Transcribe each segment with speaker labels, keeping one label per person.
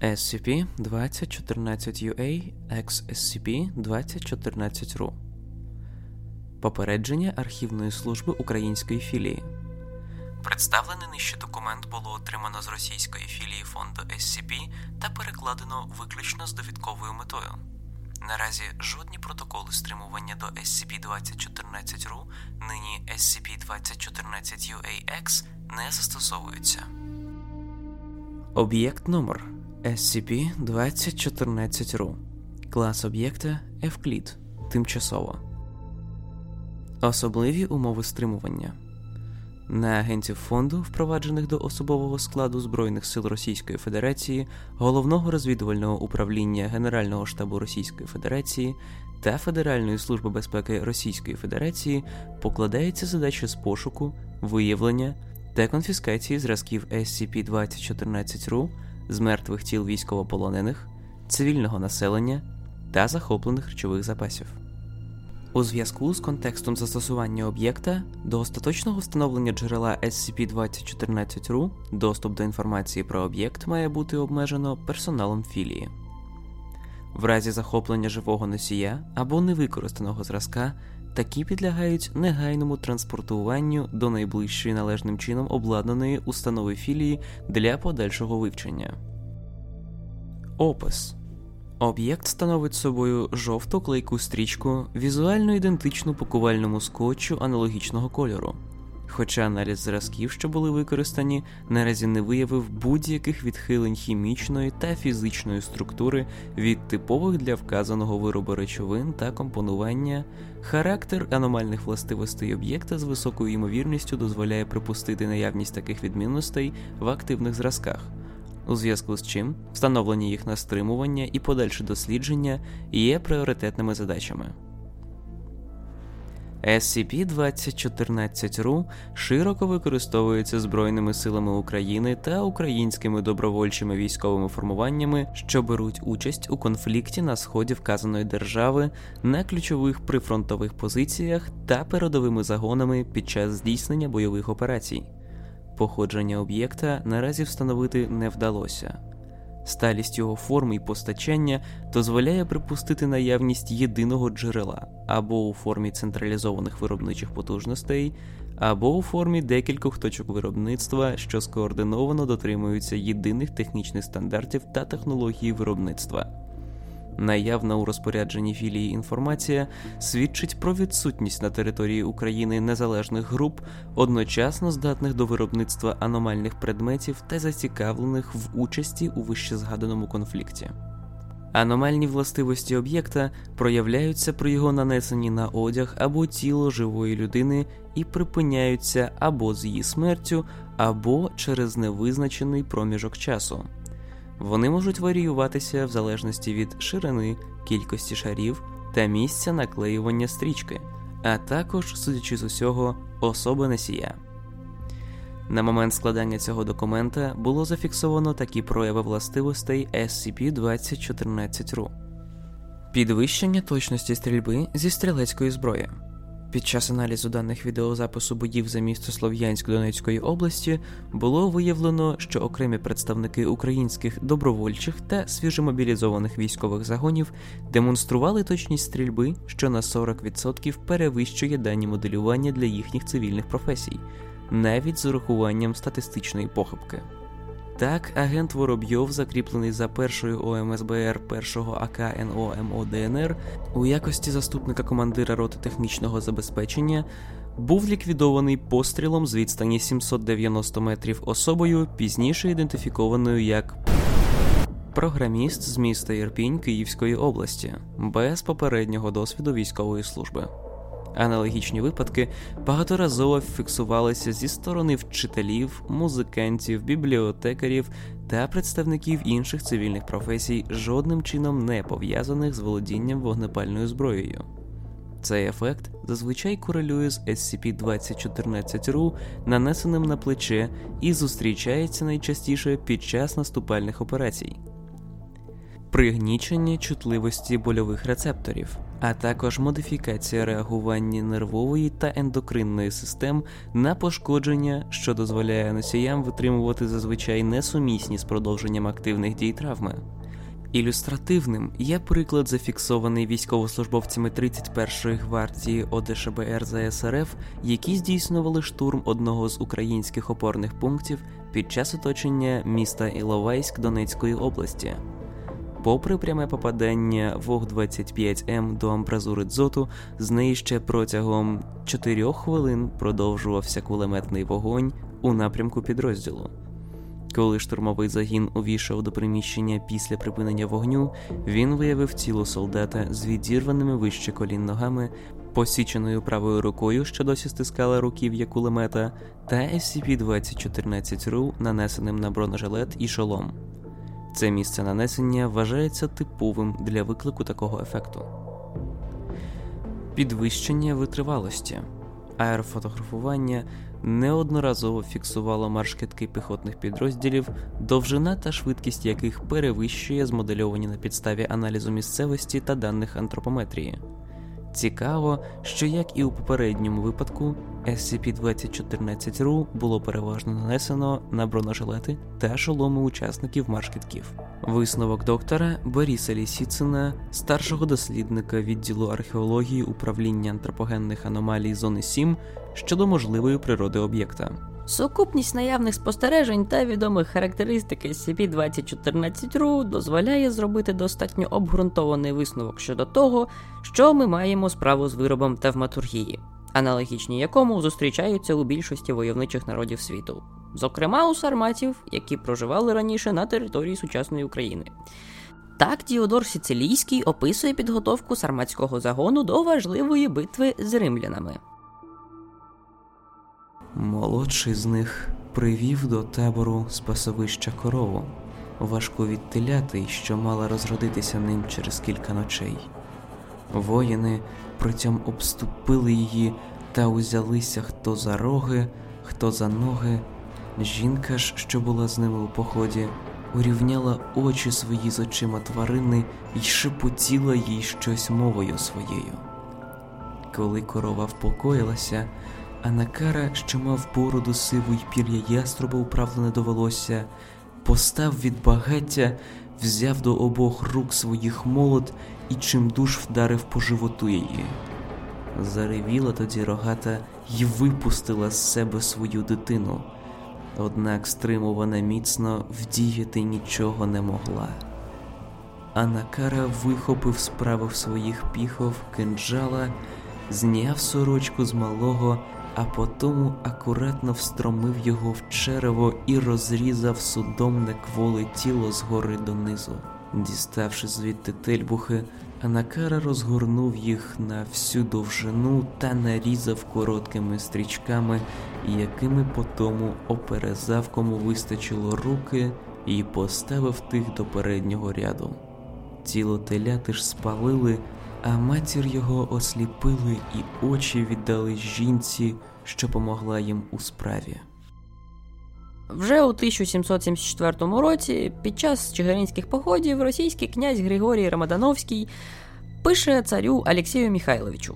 Speaker 1: SCP-2014-UA X SCP-2014-RU Попередження архівної служби української філії. Представлений нижче документ було отримано з російської філії фонду SCP та перекладено виключно з довідковою метою. Наразі жодні протоколи стримування до SCP-2014-RU, нині SCP-2014-UAX не застосовуються. Об'єкт номер SCP-2014-RU Клас об'єкта Евклід. Тимчасово. Особливі умови стримування. На агентів фонду, впроваджених до особового складу Збройних сил Російської Федерації, Головного розвідувального управління Генерального штабу Російської Федерації та Федеральної служби безпеки Російської Федерації покладається задача з пошуку, виявлення та конфіскації зразків SCP-2014-RU з мертвих тіл військовополонених, цивільного населення та захоплених речових запасів. У зв'язку з контекстом застосування об'єкта до остаточного встановлення джерела SCP-2014-RU доступ до інформації про об'єкт має бути обмежено персоналом філії. В разі захоплення живого носія або невикористаного зразка такі підлягають негайному транспортуванню до найближчої належним чином обладнаної установи філії для подальшого вивчення. Опис Об'єкт становить собою жовту клейку стрічку, візуально ідентичну пакувальному скотчу аналогічного кольору. Хоча аналіз зразків, що були використані, наразі не виявив будь-яких відхилень хімічної та фізичної структури від типових для вказаного виробу речовин та компонування, характер аномальних властивостей об'єкта з високою ймовірністю дозволяє припустити наявність таких відмінностей в активних зразках у зв'язку з чим встановлення їх на стримування і подальше дослідження є пріоритетними задачами. SCP-2014-RU широко використовується Збройними силами України та українськими добровольчими військовими формуваннями, що беруть участь у конфлікті на сході вказаної держави на ключових прифронтових позиціях та передовими загонами під час здійснення бойових операцій. Походження об'єкта наразі встановити не вдалося. Сталість його форми і постачання дозволяє припустити наявність єдиного джерела або у формі централізованих виробничих потужностей, або у формі декількох точок виробництва, що скоординовано дотримуються єдиних технічних стандартів та технології виробництва. Наявна у розпорядженні філії інформація свідчить про відсутність на території України незалежних груп, одночасно здатних до виробництва аномальних предметів та зацікавлених в участі у вищезгаданому конфлікті. Аномальні властивості об'єкта проявляються при його нанесенні на одяг або тіло живої людини і припиняються або з її смертю, або через невизначений проміжок часу. Вони можуть варіюватися в залежності від ширини, кількості шарів та місця наклеювання стрічки, а також, судячи з усього, особи носія. На момент складання цього документа було зафіксовано такі прояви властивостей SCP-2014-RU. Підвищення точності стрільби зі стрілецької зброї. Під час аналізу даних відеозапису боїв за місто Слов'янськ Донецької області було виявлено, що окремі представники українських добровольчих та свіжомобілізованих військових загонів демонстрували точність стрільби, що на 40% перевищує дані моделювання для їхніх цивільних професій, навіть з урахуванням статистичної похибки. Так, агент Воробйов, закріплений за першою ОМСБР першого АК НО ДНР у якості заступника командира роти технічного забезпечення, був ліквідований пострілом з відстані 790 метрів особою, пізніше ідентифікованою як програміст з міста Ірпінь Київської області, без попереднього досвіду військової служби. Аналогічні випадки багаторазово фіксувалися зі сторони вчителів, музикантів, бібліотекарів та представників інших цивільних професій, жодним чином не пов'язаних з володінням вогнепальною зброєю. Цей ефект зазвичай корелює з SCP-2014-RU, нанесеним на плече, і зустрічається найчастіше під час наступальних операцій. пригнічення чутливості больових рецепторів, а також модифікація реагування нервової та ендокринної систем на пошкодження, що дозволяє носіям витримувати зазвичай несумісні з продовженням активних дій травми. Ілюстративним є приклад, зафіксований військовослужбовцями 31-ї гвардії ОДШБР ЗСРФ, які здійснювали штурм одного з українських опорних пунктів під час оточення міста Іловайськ Донецької області. Попри пряме попадання ВОГ-25М до амбразури дзоту, з неї ще протягом 4 хвилин продовжувався кулеметний вогонь у напрямку підрозділу. Коли штурмовий загін увійшов до приміщення після припинення вогню, він виявив тіло солдата з відірваними вище колін ногами, посіченою правою рукою, що досі стискала руків'я кулемета, та SCP-2014 ру нанесеним на бронежилет і шолом. Це місце нанесення вважається типовим для виклику такого ефекту. Підвищення витривалості. Аерофотографування неодноразово фіксувало маршкитки піхотних підрозділів, довжина та швидкість яких перевищує змодельовані на підставі аналізу місцевості та даних антропометрії. Цікаво, що як і у попередньому випадку, SCP-2014-RU було переважно нанесено на бронежилети та шоломи учасників маршкітків. Висновок доктора Бориса Лісіцина, старшого дослідника відділу археології управління антропогенних аномалій зони 7 щодо можливої природи об'єкта.
Speaker 2: Сукупність наявних спостережень та відомих характеристик SCP-2014-RU дозволяє зробити достатньо обґрунтований висновок щодо того, що ми маємо справу з виробом тавматургії, аналогічні якому зустрічаються у більшості войовничих народів світу, зокрема у сарматів, які проживали раніше на території сучасної України. Так, Діодор Сицилійський описує підготовку сарматського загону до важливої битви з римлянами.
Speaker 1: Молодший з них привів до табору спасовища корову, важку відтиляти, що мала розродитися ним через кілька ночей. Воїни притям обступили її та узялися хто за роги, хто за ноги. Жінка ж, що була з ними у поході, урівняла очі свої з очима тварини і шепотіла їй щось мовою своєю. Коли корова впокоїлася, а Накара, що мав бороду сиву й пір'я яструба управлене до волосся, постав від багаття, взяв до обох рук своїх молот і чимдуж вдарив по животу її. Заревіла тоді рогата й випустила з себе свою дитину, однак стримувана міцно вдіяти нічого не могла. А Накара вихопив справив своїх піхов кинджала, зняв сорочку з малого а потому акуратно встромив його в черево і розрізав судомне кволе тіло згори донизу. Діставши звідти тельбухи, Анакара розгорнув їх на всю довжину та нарізав короткими стрічками, якими потому оперезав, кому вистачило руки, і поставив тих до переднього ряду. Тіло теляти ж спалили, а матір його осліпили і очі віддали жінці, що помогла їм у справі.
Speaker 2: Вже у 1774 році, під час чигиринських походів, російський князь Григорій Рамадановський пише царю Алексію Михайловичу.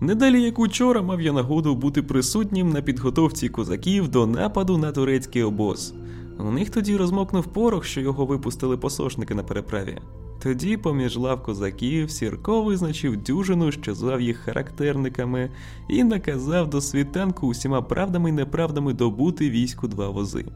Speaker 3: Недалі як учора мав я нагоду бути присутнім на підготовці козаків до нападу на турецький обоз. У них тоді розмокнув порох, що його випустили посошники на переправі. Тоді, поміж лав козаків, Сірко визначив дюжину, що звав їх характерниками, і наказав до світанку усіма правдами й неправдами добути війську два вози.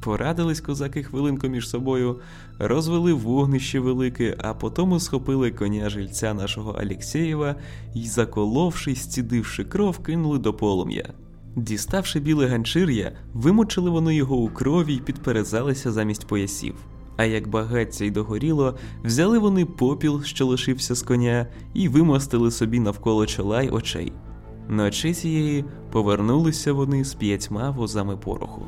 Speaker 3: Порадились козаки хвилинку між собою, розвели вогнище велике, а потому схопили коня жильця нашого Алєксєєва і, заколовши, стідивши кров, кинули до полум'я. Діставши біле ганчир'я, вимочили вони його у крові й підперезалися замість поясів. А як багаття й догоріло, взяли вони попіл, що лишився з коня, і вимостили собі навколо чола й очей. Ночі цієї повернулися вони з п'ятьма возами пороху.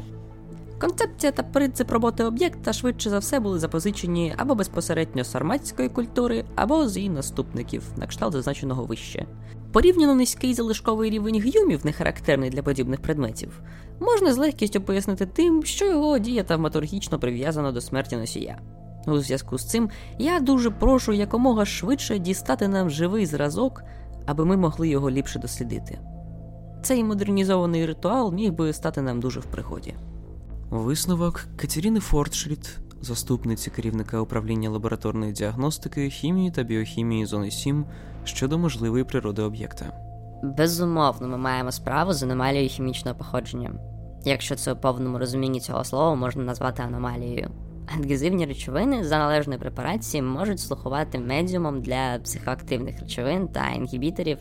Speaker 2: Концепція та принцип роботи об'єкта швидше за все були запозичені або безпосередньо з сарматської культури, або з її наступників, на кшталт зазначеного вище. Порівняно низький залишковий рівень гюмів, не характерний для подібних предметів, можна з легкістю пояснити тим, що його дія тавматургічно прив'язана до смерті носія.
Speaker 4: У зв'язку з цим я дуже прошу якомога швидше дістати нам живий зразок, аби ми могли його ліпше дослідити. Цей модернізований ритуал міг би стати нам дуже в пригоді.
Speaker 5: Висновок Катеріни Фортшліт, заступниці керівника управління лабораторної діагностики, хімії та біохімії зони 7 щодо можливої природи об'єкта.
Speaker 6: Безумовно, ми маємо справу з аномалією хімічного походження, якщо це у повному розумінні цього слова можна назвати аномалією. Адгезивні речовини за належної препарації можуть слухувати медіумом для психоактивних речовин та інгібіторів,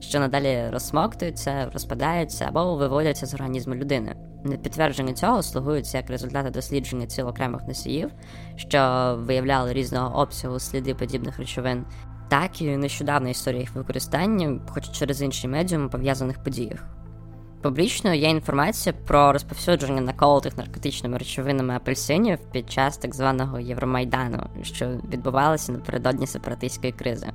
Speaker 6: що надалі розсмоктуються, розпадаються або виводяться з організму людини. На підтвердження цього слугуються як результати дослідження ціл окремих носіїв, що виявляли різного обсягу сліди подібних речовин, так і нещодавна історія їх використання, хоч через інші медіуми пов'язаних подіях. Публічною є інформація про розповсюдження наколотих наркотичними речовинами апельсинів під час так званого Євромайдану, що відбувалося напередодні сепаратистської кризи.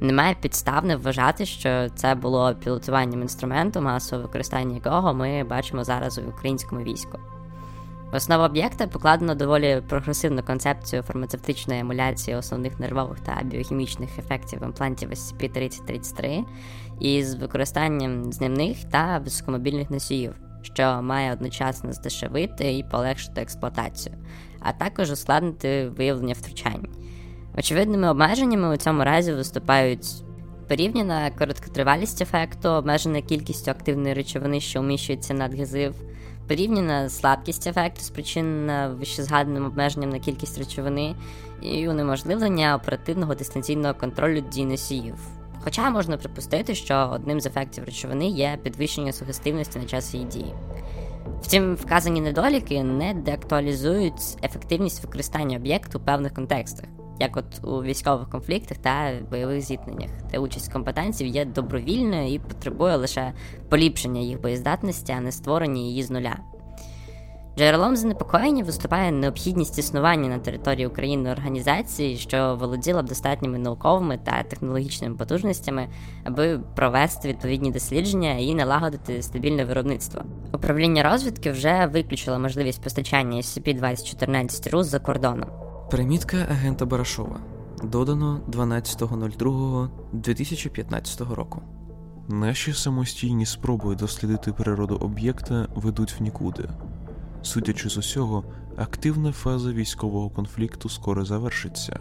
Speaker 6: Немає підстав не вважати, що це було пілотуванням інструменту, масове використання якого ми бачимо зараз у українському війську. В основу об'єкта покладено доволі прогресивну концепцію фармацевтичної емуляції основних нервових та біохімічних ефектів імплантів SCP-3033 із використанням знімних та високомобільних носіїв, що має одночасно здешевити і полегшити експлуатацію, а також ускладнити виявлення втручань. Очевидними обмеженнями у цьому разі виступають порівняна короткотривалість ефекту, обмежена кількістю активної речовини, що вміщується на адгезив, порівняна слабкість ефекту, спричинена вищезгаданим обмеженням на кількість речовини, і унеможливлення оперативного дистанційного контролю дій носіїв. Хоча можна припустити, що одним з ефектів речовини є підвищення сугестивності на час її дії. Втім, вказані недоліки не деактуалізують ефективність використання об'єкту у певних контекстах як от у військових конфліктах та бойових зіткненнях, де участь компетенців є добровільною і потребує лише поліпшення їх боєздатності, а не створення її з нуля. Джерелом занепокоєння виступає необхідність існування на території України організації, що володіла б достатніми науковими та технологічними потужностями, аби провести відповідні дослідження і налагодити стабільне виробництво. Управління розвідки вже виключило можливість постачання SCP-2014 РУ за кордоном.
Speaker 5: Примітка агента Барашова. Додано 12.02.2015 року.
Speaker 1: Наші самостійні спроби дослідити природу об'єкта ведуть в нікуди. Судячи з усього, активна фаза військового конфлікту скоро завершиться,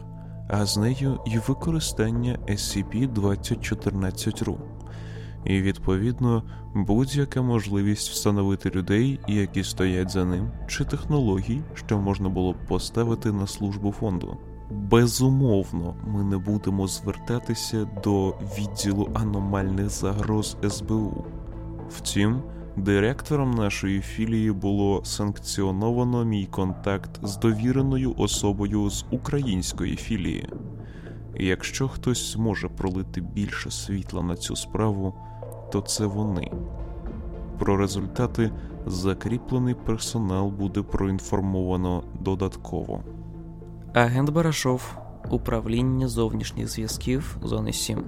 Speaker 1: а з нею й використання SCP-2014-RU і, відповідно, будь-яка можливість встановити людей, які стоять за ним, чи технологій, що можна було б поставити на службу фонду. Безумовно, ми не будемо звертатися до відділу аномальних загроз СБУ. Втім, директором нашої філії було санкціоновано мій контакт з довіреною особою з української філії. Якщо хтось зможе пролити більше світла на цю справу, то це вони. Про результати закріплений персонал буде проінформовано додатково.
Speaker 5: Агент Барашов, управління зовнішніх зв'язків зони 7